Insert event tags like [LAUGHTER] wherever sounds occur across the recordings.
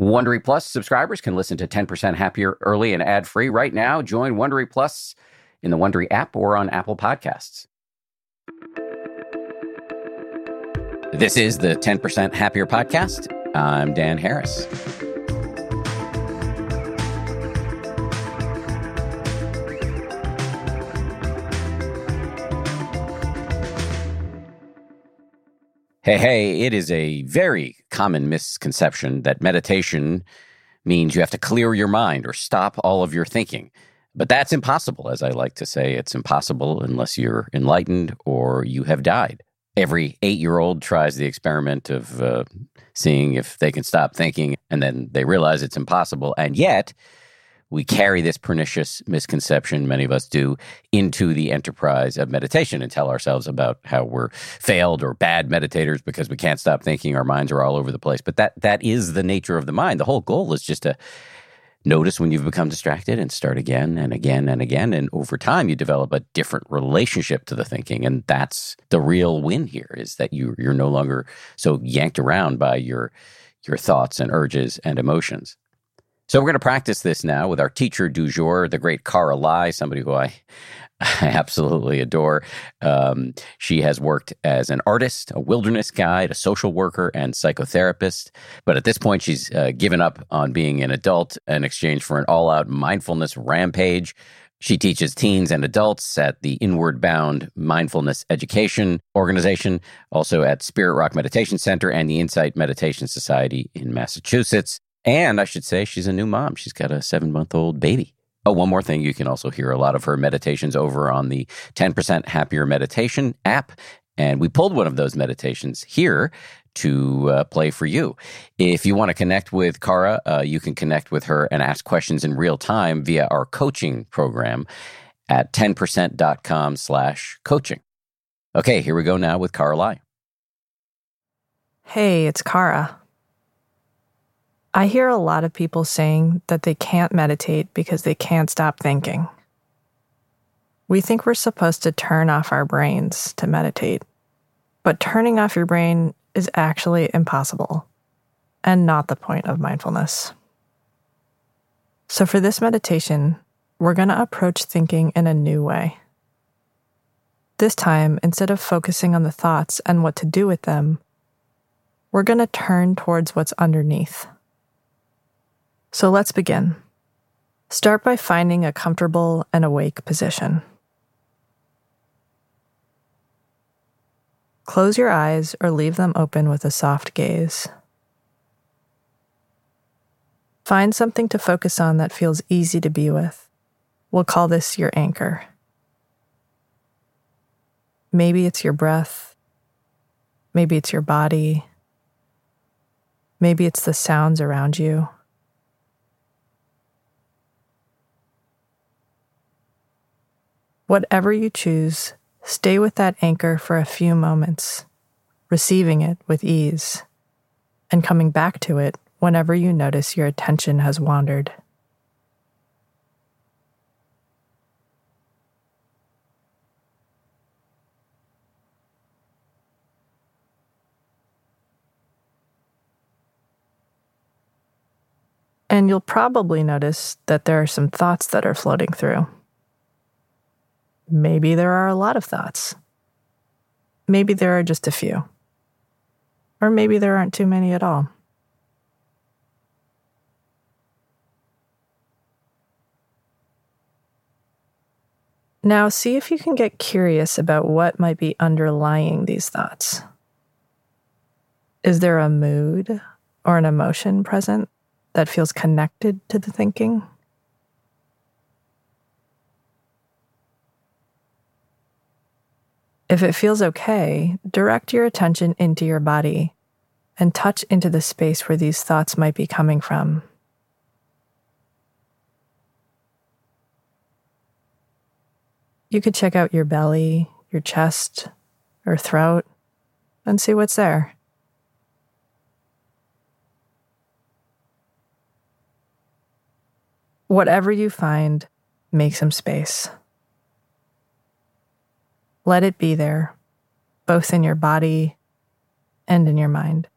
Wondery Plus subscribers can listen to 10% Happier early and ad free right now. Join Wondery Plus in the Wondery app or on Apple Podcasts. This is the 10% Happier podcast. I'm Dan Harris. Hey, hey, it is a very common misconception that meditation means you have to clear your mind or stop all of your thinking. But that's impossible. As I like to say, it's impossible unless you're enlightened or you have died. Every eight year old tries the experiment of uh, seeing if they can stop thinking, and then they realize it's impossible. And yet, we carry this pernicious misconception, many of us do, into the enterprise of meditation and tell ourselves about how we're failed or bad meditators because we can't stop thinking. Our minds are all over the place. But that that is the nature of the mind. The whole goal is just to notice when you've become distracted and start again and again and again. And over time, you develop a different relationship to the thinking. And that's the real win here is that you, you're no longer so yanked around by your, your thoughts and urges and emotions. So we're going to practice this now with our teacher du jour, the great Cara Lai, somebody who I, I [LAUGHS] absolutely adore. Um, she has worked as an artist, a wilderness guide, a social worker, and psychotherapist. But at this point, she's uh, given up on being an adult in exchange for an all out mindfulness rampage. She teaches teens and adults at the Inward Bound Mindfulness Education Organization, also at Spirit Rock Meditation Center and the Insight Meditation Society in Massachusetts. And I should say, she's a new mom. She's got a seven month old baby. Oh, one more thing. You can also hear a lot of her meditations over on the 10% Happier Meditation app. And we pulled one of those meditations here to uh, play for you. If you want to connect with Cara, uh, you can connect with her and ask questions in real time via our coaching program at 10%.com slash coaching. Okay, here we go now with Cara Lai. Hey, it's Cara. I hear a lot of people saying that they can't meditate because they can't stop thinking. We think we're supposed to turn off our brains to meditate, but turning off your brain is actually impossible and not the point of mindfulness. So, for this meditation, we're going to approach thinking in a new way. This time, instead of focusing on the thoughts and what to do with them, we're going to turn towards what's underneath. So let's begin. Start by finding a comfortable and awake position. Close your eyes or leave them open with a soft gaze. Find something to focus on that feels easy to be with. We'll call this your anchor. Maybe it's your breath. Maybe it's your body. Maybe it's the sounds around you. Whatever you choose, stay with that anchor for a few moments, receiving it with ease, and coming back to it whenever you notice your attention has wandered. And you'll probably notice that there are some thoughts that are floating through. Maybe there are a lot of thoughts. Maybe there are just a few. Or maybe there aren't too many at all. Now, see if you can get curious about what might be underlying these thoughts. Is there a mood or an emotion present that feels connected to the thinking? If it feels okay, direct your attention into your body and touch into the space where these thoughts might be coming from. You could check out your belly, your chest, or throat and see what's there. Whatever you find, make some space. Let it be there, both in your body and in your mind.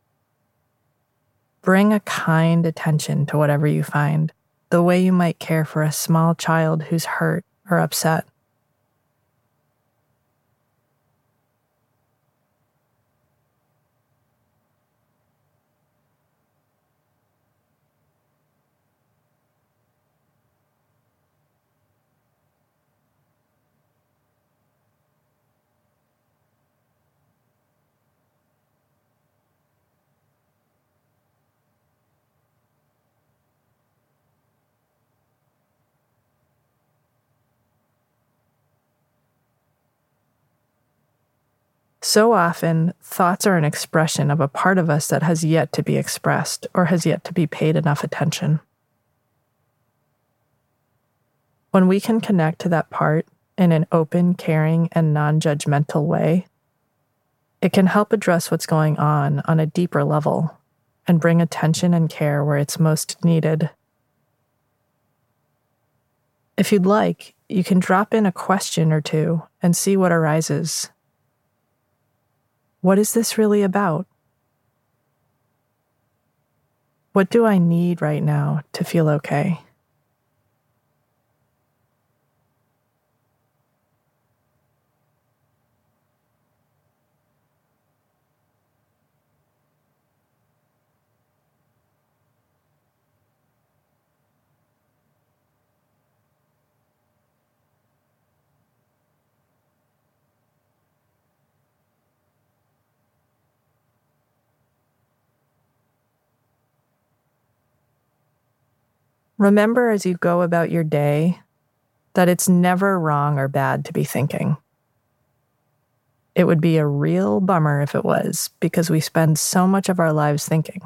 Bring a kind attention to whatever you find, the way you might care for a small child who's hurt or upset. So often, thoughts are an expression of a part of us that has yet to be expressed or has yet to be paid enough attention. When we can connect to that part in an open, caring, and non judgmental way, it can help address what's going on on a deeper level and bring attention and care where it's most needed. If you'd like, you can drop in a question or two and see what arises what is this really about? What do I need right now to feel okay? Remember as you go about your day that it's never wrong or bad to be thinking. It would be a real bummer if it was, because we spend so much of our lives thinking.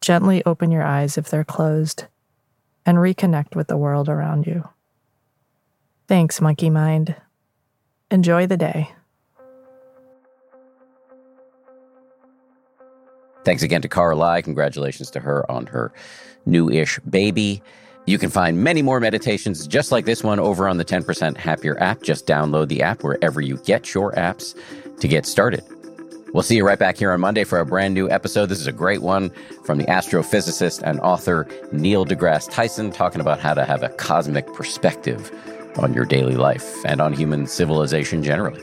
Gently open your eyes if they're closed and reconnect with the world around you. Thanks, Monkey Mind. Enjoy the day. Thanks again to Cara Lai. Congratulations to her on her new ish baby. You can find many more meditations just like this one over on the 10% Happier app. Just download the app wherever you get your apps to get started. We'll see you right back here on Monday for a brand new episode. This is a great one from the astrophysicist and author Neil deGrasse Tyson talking about how to have a cosmic perspective on your daily life and on human civilization generally.